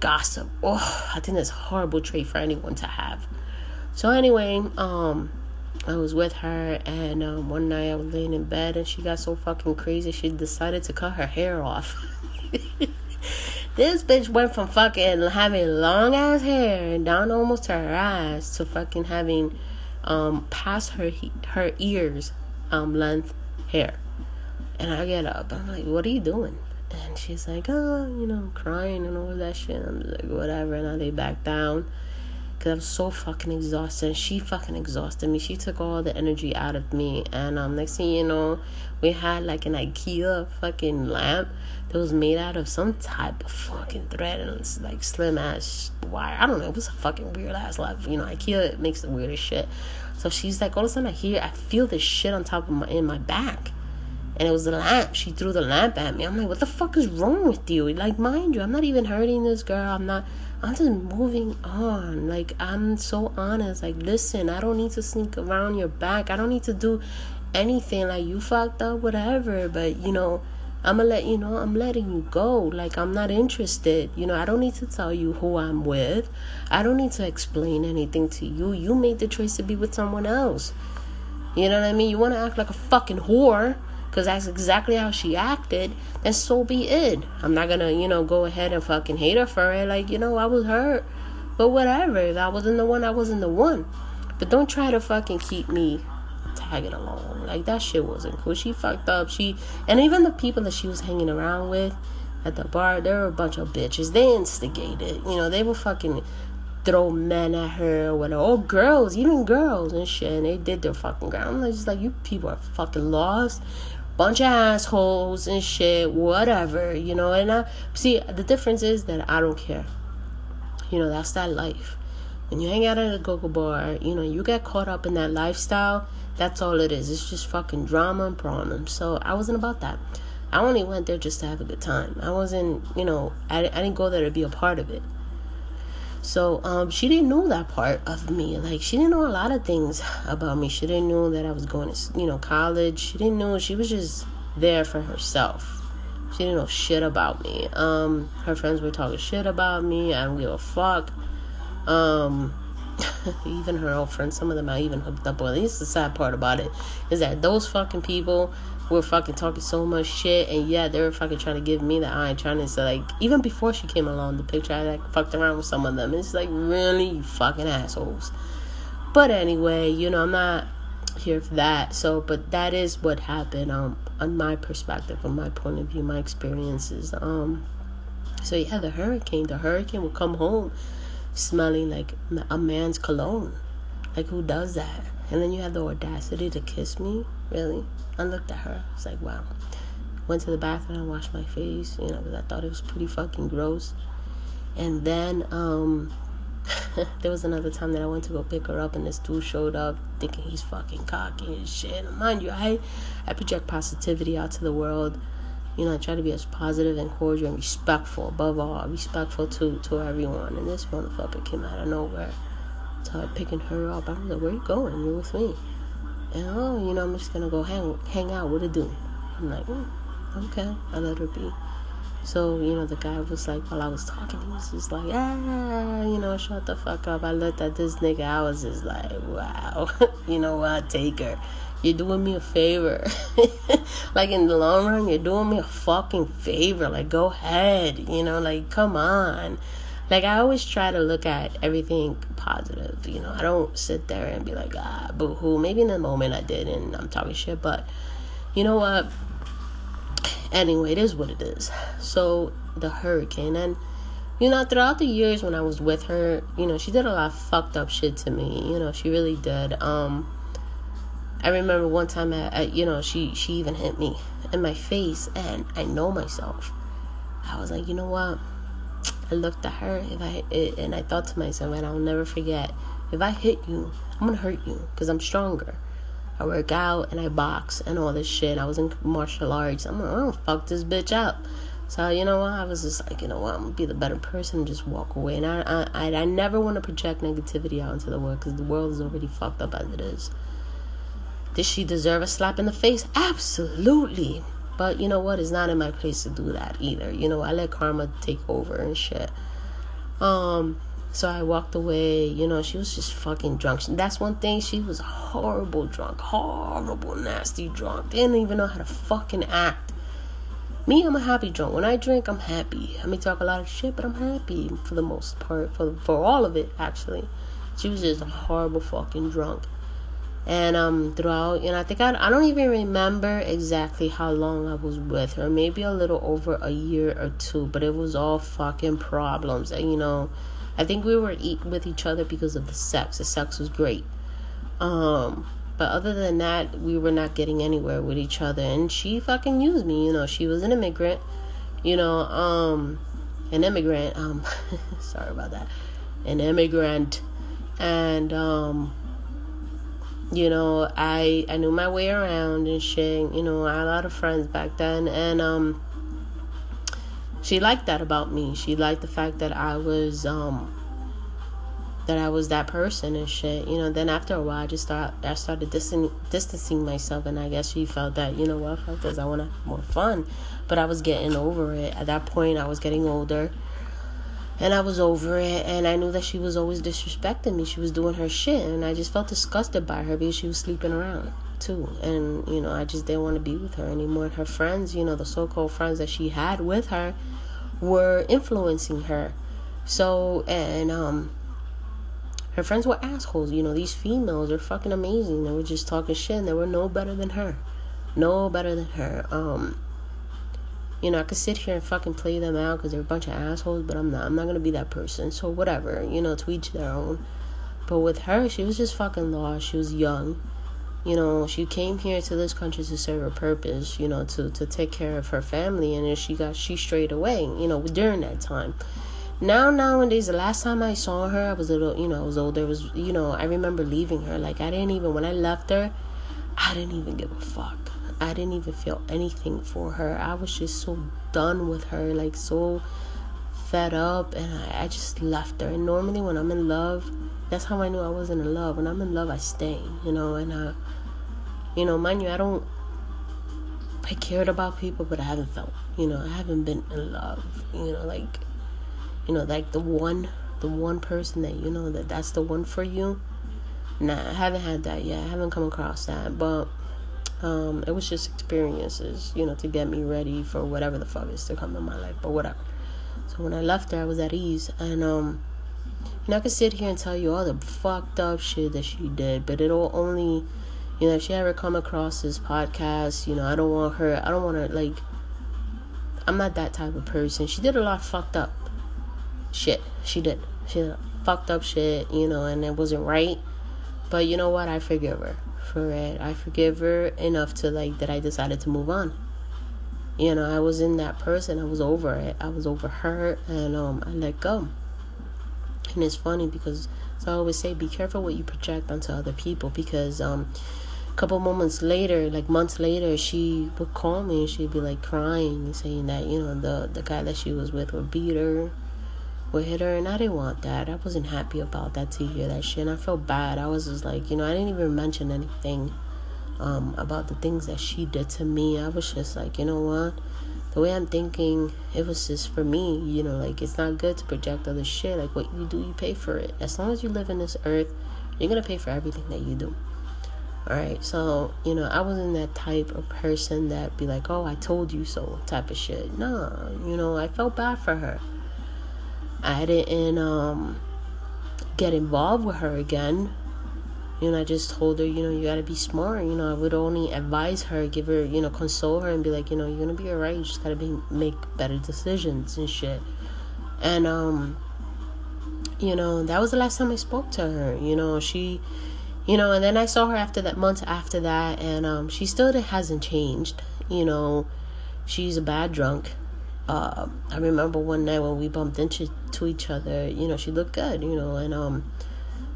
Gossip. Oh i think that's a horrible trait for anyone to have so anyway um I was with her, and um, one night I was laying in bed, and she got so fucking crazy, she decided to cut her hair off. This bitch went from fucking having long ass hair and down almost to her eyes to fucking having um past her her ears um length hair. And I get up. I'm like, what are you doing? And she's like, oh, you know, crying and all that shit. I'm like, whatever. And I lay back down. Because I was so fucking exhausted. And she fucking exhausted me. She took all the energy out of me. And um, next thing you know, we had like an IKEA fucking lamp that was made out of some type of fucking thread and it's like slim ass wire. I don't know. It was a fucking weird ass lamp. You know, IKEA makes the weirdest shit. So she's like, all of a sudden I hear, I feel this shit on top of my in my back and it was the lamp. She threw the lamp at me. I'm like, what the fuck is wrong with you? Like, mind you, I'm not even hurting this girl. I'm not. I'm just moving on. Like, I'm so honest. Like, listen, I don't need to sneak around your back. I don't need to do anything. Like, you fucked up, whatever. But, you know, I'm gonna let you know I'm letting you go. Like, I'm not interested. You know, I don't need to tell you who I'm with. I don't need to explain anything to you. You made the choice to be with someone else. You know what I mean? You wanna act like a fucking whore because that's exactly how she acted, then so be it. I'm not gonna, you know, go ahead and fucking hate her for it. Like, you know, I was hurt. But whatever. If I wasn't the one, I wasn't the one. But don't try to fucking keep me tagging along. Like that shit wasn't cool. She fucked up. She and even the people that she was hanging around with at the bar, they were a bunch of bitches. They instigated. You know, they were fucking throw men at her or whatever. Or oh, girls, even girls and shit. And they did their fucking ground. I'm just like, you people are fucking lost bunch of assholes and shit, whatever, you know. And I see the difference is that I don't care. You know, that's that life. When you hang out at a go-go bar, you know, you get caught up in that lifestyle. That's all it is. It's just fucking drama and problems. So I wasn't about that. I only went there just to have a good time. I wasn't, you know, I, I didn't go there to be a part of it. So um, she didn't know that part of me. Like she didn't know a lot of things about me. She didn't know that I was going to, you know, college. She didn't know. She was just there for herself. She didn't know shit about me. Um, her friends were talking shit about me. I don't give a fuck. Um, even her old friends, some of them I even hooked up with. Is the sad part about it is that those fucking people were fucking talking so much shit, and yeah, they were fucking trying to give me the eye, trying to say like, even before she came along, the picture I like fucked around with some of them. It's like really fucking assholes. But anyway, you know, I'm not here for that. So, but that is what happened. Um, on my perspective, from my point of view, my experiences. Um, so yeah, the hurricane. The hurricane will come home smelling like a man's cologne. Like who does that? And then you have the audacity to kiss me, really? I looked at her. It's like, wow. Went to the bathroom and washed my face, you know, because I thought it was pretty fucking gross. And then um, there was another time that I went to go pick her up, and this dude showed up thinking he's fucking cocky and shit. Mind you, I I project positivity out to the world. You know, I try to be as positive and cordial and respectful, above all, respectful to to everyone. And this motherfucker came out of nowhere, started picking her up. I was like, "Where you going? You're with me." And oh, you know, I'm just gonna go hang hang out with a dude. I'm like, mm, okay, I let her be. So, you know, the guy was like, while I was talking, he was just like, ah, you know, shut the fuck up. I looked at this nigga, I was just like, wow, you know what, take her. You're doing me a favor. like in the long run, you're doing me a fucking favor. Like, go ahead, you know, like, come on. Like, I always try to look at everything positive. You know, I don't sit there and be like, ah, boo hoo. Maybe in the moment I did and I'm talking shit, but you know what? Anyway, it is what it is. So, the hurricane, and you know, throughout the years when I was with her, you know, she did a lot of fucked up shit to me. You know, she really did. Um, I remember one time, I, you know, she she even hit me in my face, and I know myself. I was like, you know what? I looked at her if I it, and I thought to myself, and I'll never forget, if I hit you, I'm gonna hurt you because I'm stronger. I work out and I box and all this shit. I was in martial arts. I'm like, oh, fuck this bitch up. So you know what? I was just like, you know what? I'm gonna be the better person and just walk away. And I, I, I never want to project negativity out into the world because the world is already fucked up as it is. Did she deserve a slap in the face? Absolutely. But you know what? It's not in my place to do that either. You know, I let karma take over and shit. Um, so I walked away. You know, she was just fucking drunk. That's one thing. She was horrible drunk, horrible, nasty drunk. Didn't even know how to fucking act. Me, I'm a happy drunk. When I drink, I'm happy. I may talk a lot of shit, but I'm happy for the most part. For for all of it, actually. She was just a horrible fucking drunk and um throughout you know i think I, I don't even remember exactly how long i was with her maybe a little over a year or two but it was all fucking problems and you know I think we were eat with each other because of the sex. The sex was great. Um, but other than that, we were not getting anywhere with each other. And she fucking used me. You know, she was an immigrant. You know, um, an immigrant. Um, sorry about that. An immigrant, and um, you know, I I knew my way around and shit. You know, I had a lot of friends back then, and um, she liked that about me. She liked the fact that I was um that I was that person and shit. You know, then after a while I just start I started distancing distancing myself and I guess she felt that, you know what, fuck this, I wanna have more fun. But I was getting over it. At that point I was getting older and I was over it and I knew that she was always disrespecting me. She was doing her shit and I just felt disgusted by her because she was sleeping around too. And, you know, I just didn't want to be with her anymore. And her friends, you know, the so called friends that she had with her were influencing her. So, and, um, her friends were assholes. You know, these females are fucking amazing. They were just talking shit and they were no better than her. No better than her. Um, you know, I could sit here and fucking play them out because they're a bunch of assholes, but I'm not. I'm not gonna be that person. So whatever, you know, to each their own. But with her, she was just fucking lost. She was young. You know, she came here to this country to serve a purpose. You know, to to take care of her family, and then she got she strayed away. You know, during that time. Now nowadays, the last time I saw her, I was a little, you know, I was older. It was, you know, I remember leaving her. Like I didn't even when I left her, I didn't even give a fuck. I didn't even feel anything for her. I was just so done with her, like so fed up, and I, I just left her. And normally, when I'm in love, that's how I knew I wasn't in love. When I'm in love, I stay, you know. And uh, you know, mind you, I don't. I cared about people, but I haven't felt, you know, I haven't been in love, you know, like, you know, like the one, the one person that you know that that's the one for you. Nah, I haven't had that yet. I haven't come across that, but um, it was just experiences, you know, to get me ready for whatever the fuck is to come in my life, but whatever. So when I left there, I was at ease, and um, you know, I could sit here and tell you all the fucked up shit that she did, but it'll only, you know, if she ever come across this podcast, you know, I don't want her, I don't want to, like, I'm not that type of person. She did a lot of fucked up shit. She did. She did fucked up shit, you know, and it wasn't right. But you know what? I forgive her for it. I forgive her enough to like that I decided to move on. You know, I was in that person. I was over it. I was over her, and um, I let go. And it's funny because so I always say, be careful what you project onto other people because um, a couple moments later, like months later, she would call me and she'd be like crying, saying that you know the the guy that she was with would beat her would hit her and I didn't want that. I wasn't happy about that to hear that shit and I felt bad. I was just like, you know, I didn't even mention anything um, about the things that she did to me. I was just like, you know what? The way I'm thinking, it was just for me, you know, like it's not good to project other shit. Like what you do, you pay for it. As long as you live in this earth, you're gonna pay for everything that you do. Alright, so you know, I wasn't that type of person that be like, Oh, I told you so type of shit. No, you know, I felt bad for her. I didn't um, get involved with her again. You know, I just told her, you know, you gotta be smart. You know, I would only advise her, give her, you know, console her, and be like, you know, you're gonna be alright. You just gotta be make better decisions and shit. And um, you know, that was the last time I spoke to her. You know, she, you know, and then I saw her after that, months after that, and um, she still hasn't changed. You know, she's a bad drunk uh, I remember one night when we bumped into to each other. You know, she looked good. You know, and um,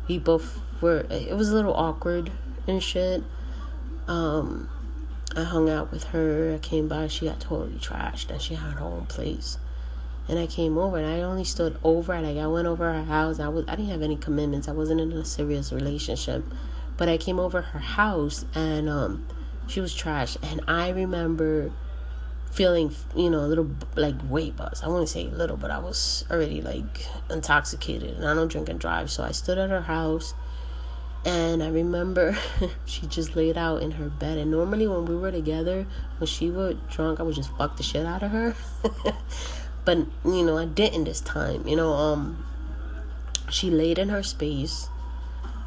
we both were. It was a little awkward and shit. Um, I hung out with her. I came by. She got totally trashed, and she had her own place. And I came over, and I only stood over. Like I went over her house. I was. I didn't have any commitments. I wasn't in a serious relationship, but I came over her house, and um, she was trashed. And I remember feeling, you know, a little like weight buzz. I wouldn't say little, but I was already like intoxicated and I don't drink and drive. So I stood at her house and I remember she just laid out in her bed. And normally when we were together, when she was drunk, I would just fuck the shit out of her. but you know, I didn't this time. You know, um she laid in her space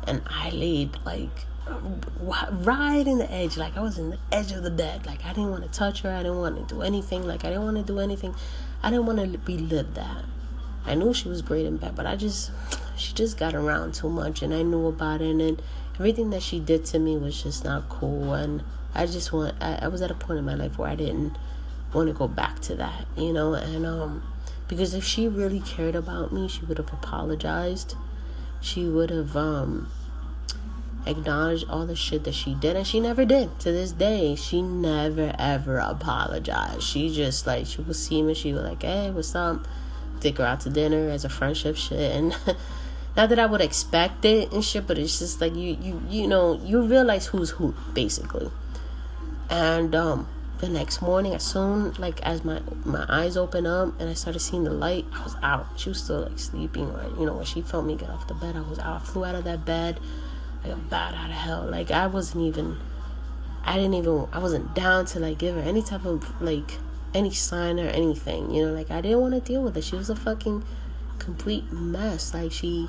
and I laid like right in the edge like i was in the edge of the bed like i didn't want to touch her i didn't want to do anything. Like i didn't want to do anything. I didn't want to relive that. I knew she was great in bed, but I just she just got around too much, and I knew about it, and everything that she did to me was just not cool, and I just want I, I was at a point in my life where I didn't want to go back to that, you know, and um because if she really cared about me, she would have apologized. She would have um acknowledged all the shit that she did and she never did. To this day she never ever apologized. She just like she would see me she was like hey what's up? Take her out to dinner as a friendship shit and not that i would expect it and shit but it's just like you you you know you realize who's who basically. And um the next morning as soon like as my my eyes opened up and i started seeing the light i was out. She was still like sleeping or you know when she felt me get off the bed i was out. I flew out of that bed like a bat out of hell. Like I wasn't even I didn't even I wasn't down to like give her any type of like any sign or anything. You know, like I didn't want to deal with it. She was a fucking complete mess. Like she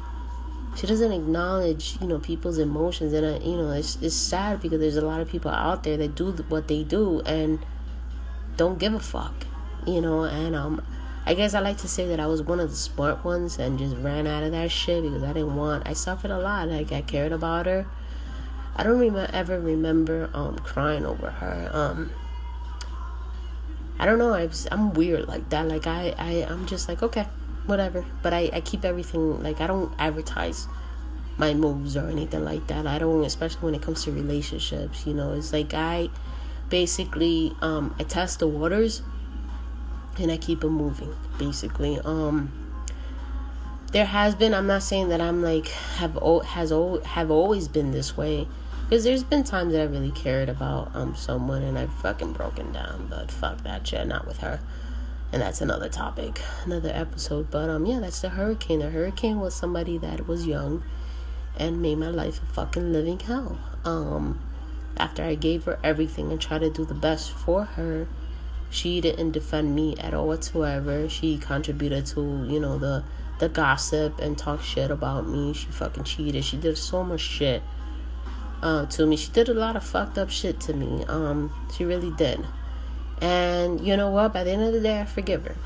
she doesn't acknowledge you know people's emotions and I, you know it's it's sad because there's a lot of people out there that do what they do and don't give a fuck you know and um I guess I like to say that I was one of the smart ones and just ran out of that shit because I didn't want. I suffered a lot. Like I cared about her. I don't remember ever remember um crying over her. Um, I don't know. I I'm weird like that. Like I I I'm just like okay, whatever. But I I keep everything like I don't advertise my moves or anything like that. I don't, especially when it comes to relationships. You know, it's like I basically um I test the waters and I keep it moving basically? Um there has been I'm not saying that I'm like have has have always been this way because there's been times that I really cared about um someone and I've fucking broken down but fuck that shit not with her. And that's another topic another episode but um yeah that's the hurricane. The hurricane was somebody that was young and made my life a fucking living hell. Um after I gave her everything and tried to do the best for her she didn't defend me at all whatsoever. She contributed to, you know, the the gossip and talk shit about me. She fucking cheated. She did so much shit uh, to me. She did a lot of fucked up shit to me. Um, she really did. And you know what? By the end of the day, I forgive her.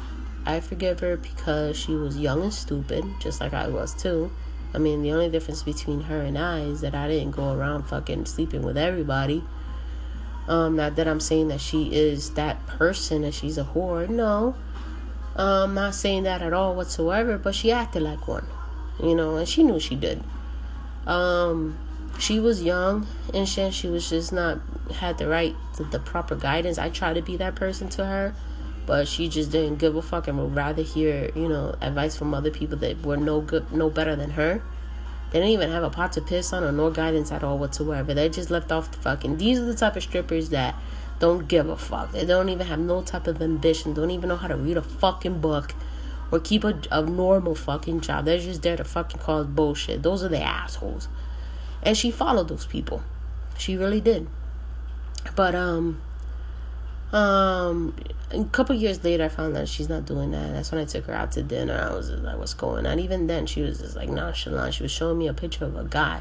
I forgive her because she was young and stupid, just like I was too. I mean, the only difference between her and I is that I didn't go around fucking sleeping with everybody. Um, not that I'm saying that she is that person and she's a whore. No. I'm not saying that at all whatsoever, but she acted like one. You know, and she knew she did. Um, she was young and she, she was just not had the right the, the proper guidance. I tried to be that person to her, but she just didn't give a fuck and would rather hear, you know, advice from other people that were no good no better than her. They didn't even have a pot to piss on or no guidance at all whatsoever. They just left off the fucking. These are the type of strippers that don't give a fuck. They don't even have no type of ambition. Don't even know how to read a fucking book or keep a, a normal fucking job. They're just there to fucking cause bullshit. Those are the assholes. And she followed those people. She really did. But um um a couple years later, I found out she's not doing that. That's when I took her out to dinner. I was like, "What's going on?" Even then, she was just like nonchalant. She was showing me a picture of a guy,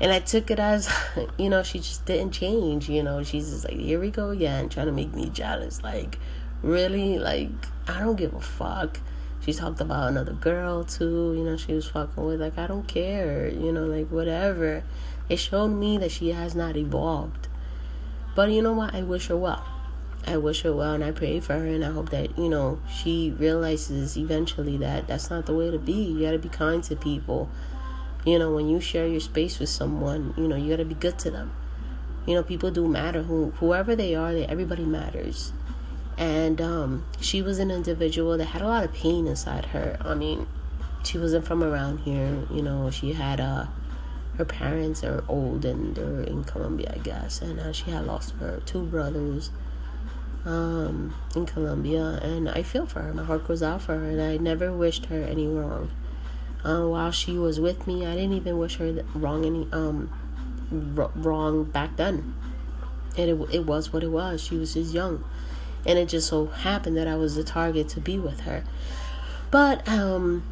and I took it as, you know, she just didn't change. You know, she's just like, "Here we go again, trying to make me jealous." Like, really? Like, I don't give a fuck. She talked about another girl too. You know, she was fucking with. Like, I don't care. You know, like whatever. It showed me that she has not evolved. But you know what? I wish her well I wish her well and I pray for her and I hope that, you know, she realizes eventually that that's not the way to be. You got to be kind to people. You know, when you share your space with someone, you know, you got to be good to them. You know, people do matter. Who whoever they are, they everybody matters. And um, she was an individual that had a lot of pain inside her. I mean, she wasn't from around here. You know, she had uh, her parents are old and they're in Colombia, I guess, and uh, she had lost her two brothers um, in Colombia, and I feel for her. My heart goes out for her, and I never wished her any wrong. Uh, while she was with me, I didn't even wish her wrong any um r- wrong back then. And it it was what it was. She was just young, and it just so happened that I was the target to be with her. But um,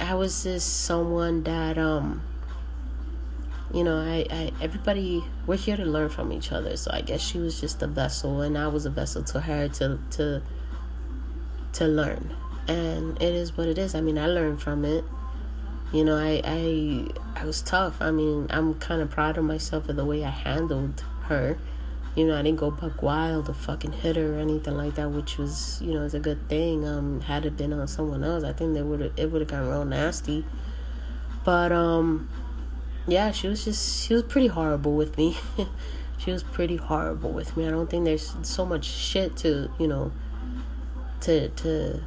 I was just someone that um you know, I, I everybody we're here to learn from each other. So I guess she was just a vessel and I was a vessel to her to to to learn. and it is what it is. I mean, I learned from it. You know, I I I was tough. I mean, I'm kind of proud of myself for the way I handled her. You know, I didn't go buck wild or fucking hit her or anything like that, which was, you know, it's a good thing. Um, had it been on someone else, I think they would have it would have gotten real nasty. But um, yeah, she was just she was pretty horrible with me. she was pretty horrible with me. I don't think there's so much shit to you know to to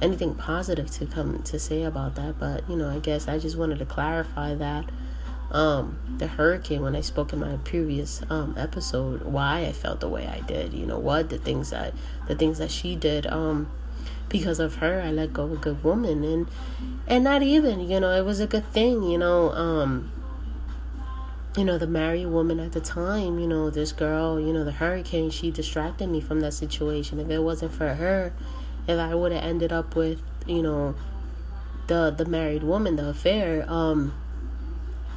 anything positive to come to say about that. But you know, I guess I just wanted to clarify that um the hurricane when I spoke in my previous um episode why I felt the way I did. You know what the things that the things that she did um because of her I let go of a good woman and and not even you know it was a good thing you know um you know, the married woman at the time, you know, this girl, you know, the hurricane, she distracted me from that situation. If it wasn't for her, if I would have ended up with, you know, the the married woman, the affair, um,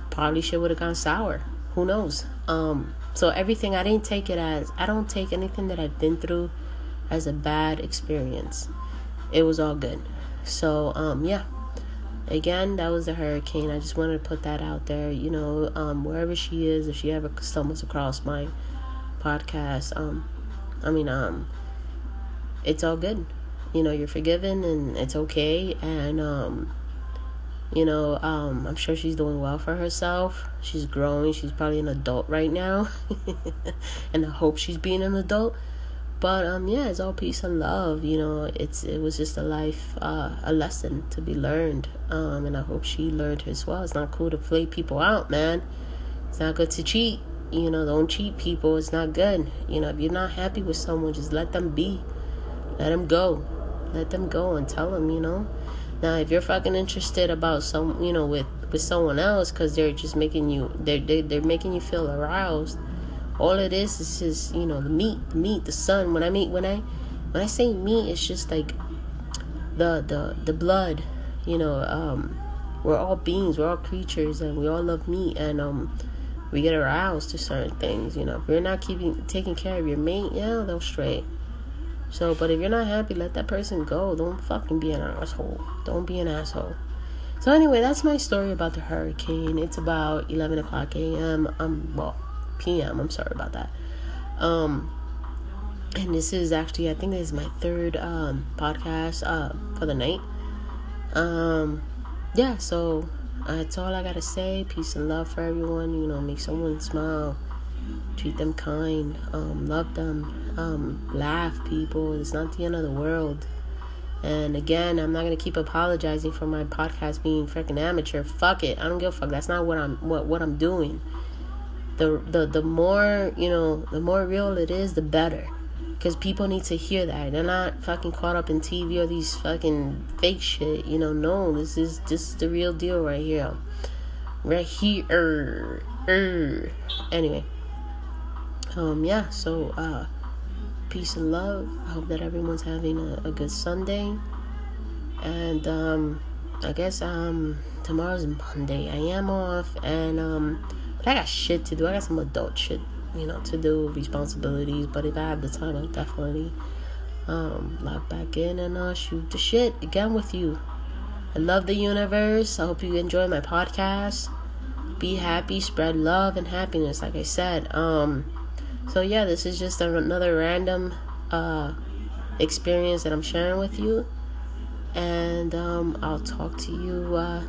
probably shit would have gone sour. Who knows? Um, so everything I didn't take it as I don't take anything that I've been through as a bad experience. It was all good. So um, yeah, again, that was a hurricane. I just wanted to put that out there. You know, um, wherever she is, if she ever stumbles across my podcast, um, I mean, um, it's all good. You know, you're forgiven and it's okay. And, um, you know, um, I'm sure she's doing well for herself. She's growing. She's probably an adult right now. and I hope she's being an adult but um yeah it's all peace and love you know it's it was just a life uh a lesson to be learned um and i hope she learned as well. It's not cool to play people out man. It's not good to cheat you know don't cheat people it's not good. You know if you're not happy with someone just let them be. Let them go. Let them go and tell them you know. Now if you're fucking interested about some you know with with someone else because they're just making you they're, they, they're making you feel aroused all it is is just you know the meat the meat the sun. When i mean when i when i say meat it's just like the the the blood you know um we're all beings we're all creatures and we all love meat and um we get aroused to certain things you know. If you're not keeping taking care of your mate yeah they'll stray. So but if you're not happy let that person go. Don't fucking be an asshole. Don't be an asshole. So anyway that's my story about the hurricane. It's about 11 o'clock a.m i'm well p.m. I'm sorry about that. Um, and this is actually, I think this is my third um, podcast uh, for the night. Um, yeah, so that's all I gotta say. Peace and love for everyone. You know, make someone smile, treat them kind, um, love them, um, laugh, people. It's not the end of the world. And again, I'm not gonna keep apologizing for my podcast being freaking amateur. Fuck it, I don't give a fuck. That's not what I'm what what I'm doing the the the more you know the more real it is the better. Because people need to hear that. They're not fucking caught up in tv or these fucking fake shit you know no this is this is the real deal right here. Right here. Er. anyway. Um yeah so uh peace and love. I hope that everyone's having a, a good sunday. And um i guess um tomorrow's monday. I am off and um but I got shit to do. I got some adult shit, you know, to do, responsibilities. But if I have the time, I'll definitely um, log back in and uh, shoot the shit again with you. I love the universe. I hope you enjoy my podcast. Be happy, spread love and happiness, like I said. Um, so yeah, this is just another random uh, experience that I'm sharing with you. And um, I'll talk to you. Uh,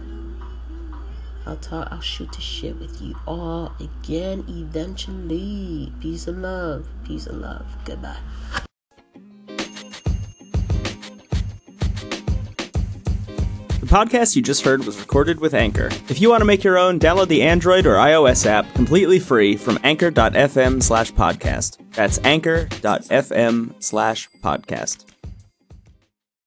I'll talk I'll shoot the shit with you all again eventually. Peace and love. Peace and love. Goodbye. The podcast you just heard was recorded with Anchor. If you want to make your own, download the Android or iOS app completely free from anchor.fm slash podcast. That's anchor.fm slash podcast.